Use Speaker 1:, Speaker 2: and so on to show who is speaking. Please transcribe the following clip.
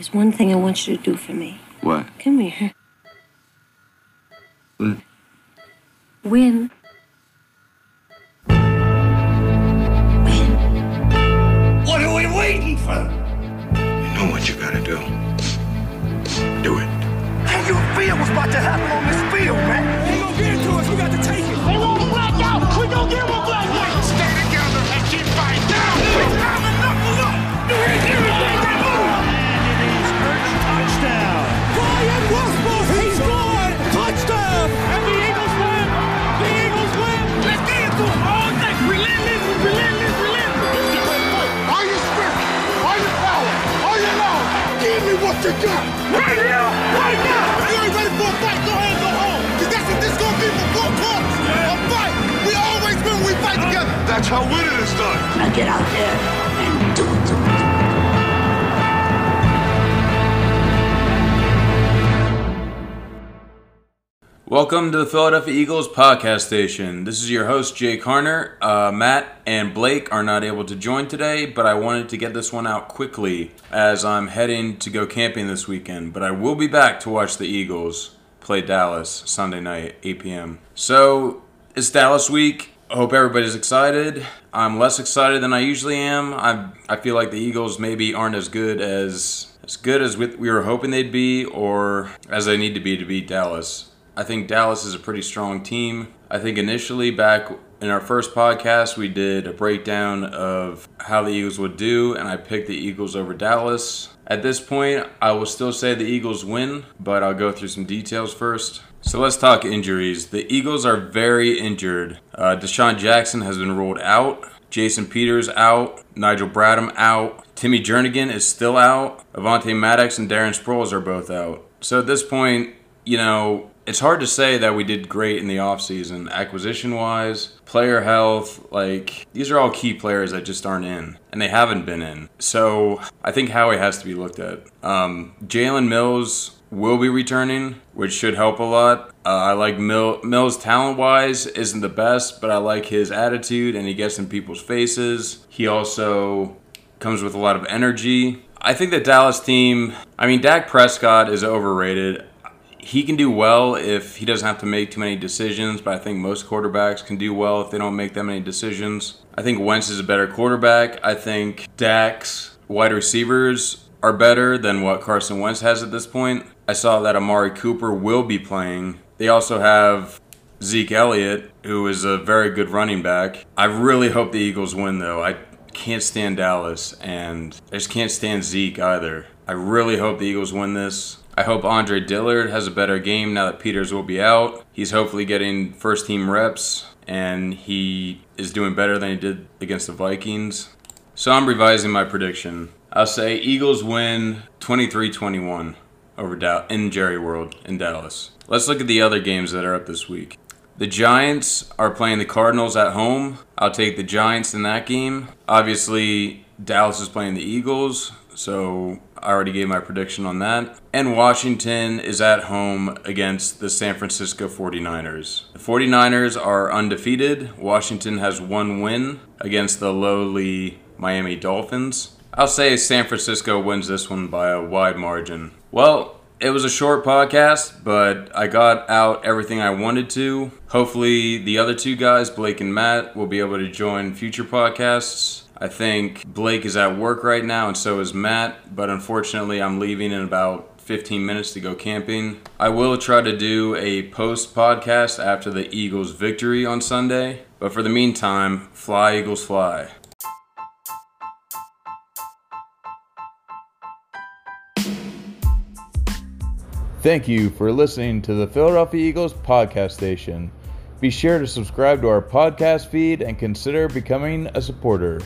Speaker 1: There's one thing I want you to do for me.
Speaker 2: What?
Speaker 1: Come here.
Speaker 2: What?
Speaker 1: Win.
Speaker 3: What are we waiting for?
Speaker 2: You know what you gotta do. Do it.
Speaker 3: How you feel what's about to happen on you got. Right here, right now. You ain't ready for a fight? Go ahead and go home. Cause that's what this gonna be for four quarters. A fight. We always win when we fight together. That's how winning is done.
Speaker 1: Now get out there
Speaker 4: Welcome to the Philadelphia Eagles podcast station. This is your host, Jay Carner. Uh, Matt and Blake are not able to join today, but I wanted to get this one out quickly as I'm heading to go camping this weekend. But I will be back to watch the Eagles play Dallas Sunday night, 8 p.m. So it's Dallas week. I hope everybody's excited. I'm less excited than I usually am. I I feel like the Eagles maybe aren't as good as as good as we we were hoping they'd be, or as they need to be to beat Dallas. I think Dallas is a pretty strong team. I think initially back in our first podcast, we did a breakdown of how the Eagles would do, and I picked the Eagles over Dallas. At this point, I will still say the Eagles win, but I'll go through some details first. So let's talk injuries. The Eagles are very injured. Uh, DeSean Jackson has been ruled out. Jason Peters out. Nigel Bradham out. Timmy Jernigan is still out. Avonte Maddox and Darren Sproles are both out. So at this point, you know, it's hard to say that we did great in the offseason, acquisition wise, player health. Like, these are all key players that just aren't in, and they haven't been in. So I think Howie has to be looked at. Um, Jalen Mills will be returning, which should help a lot. Uh, I like Mill, Mills talent wise, isn't the best, but I like his attitude, and he gets in people's faces. He also comes with a lot of energy. I think the Dallas team, I mean, Dak Prescott is overrated he can do well if he doesn't have to make too many decisions, but I think most quarterbacks can do well if they don't make that many decisions. I think Wentz is a better quarterback. I think Dak's wide receivers are better than what Carson Wentz has at this point. I saw that Amari Cooper will be playing. They also have Zeke Elliott, who is a very good running back. I really hope the Eagles win, though. I can't stand Dallas, and I just can't stand Zeke either. I really hope the Eagles win this. I hope Andre Dillard has a better game now that Peters will be out. He's hopefully getting first team reps and he is doing better than he did against the Vikings. So I'm revising my prediction. I'll say Eagles win 23-21 over da- in Jerry World in Dallas. Let's look at the other games that are up this week. The Giants are playing the Cardinals at home. I'll take the Giants in that game. Obviously, Dallas is playing the Eagles, so I already gave my prediction on that. And Washington is at home against the San Francisco 49ers. The 49ers are undefeated. Washington has one win against the lowly Miami Dolphins. I'll say San Francisco wins this one by a wide margin. Well, it was a short podcast, but I got out everything I wanted to. Hopefully, the other two guys, Blake and Matt, will be able to join future podcasts. I think Blake is at work right now, and so is Matt, but unfortunately, I'm leaving in about 15 minutes to go camping. I will try to do a post podcast after the Eagles' victory on Sunday, but for the meantime, fly, Eagles, fly.
Speaker 5: Thank you for listening to the Philadelphia Eagles podcast station. Be sure to subscribe to our podcast feed and consider becoming a supporter.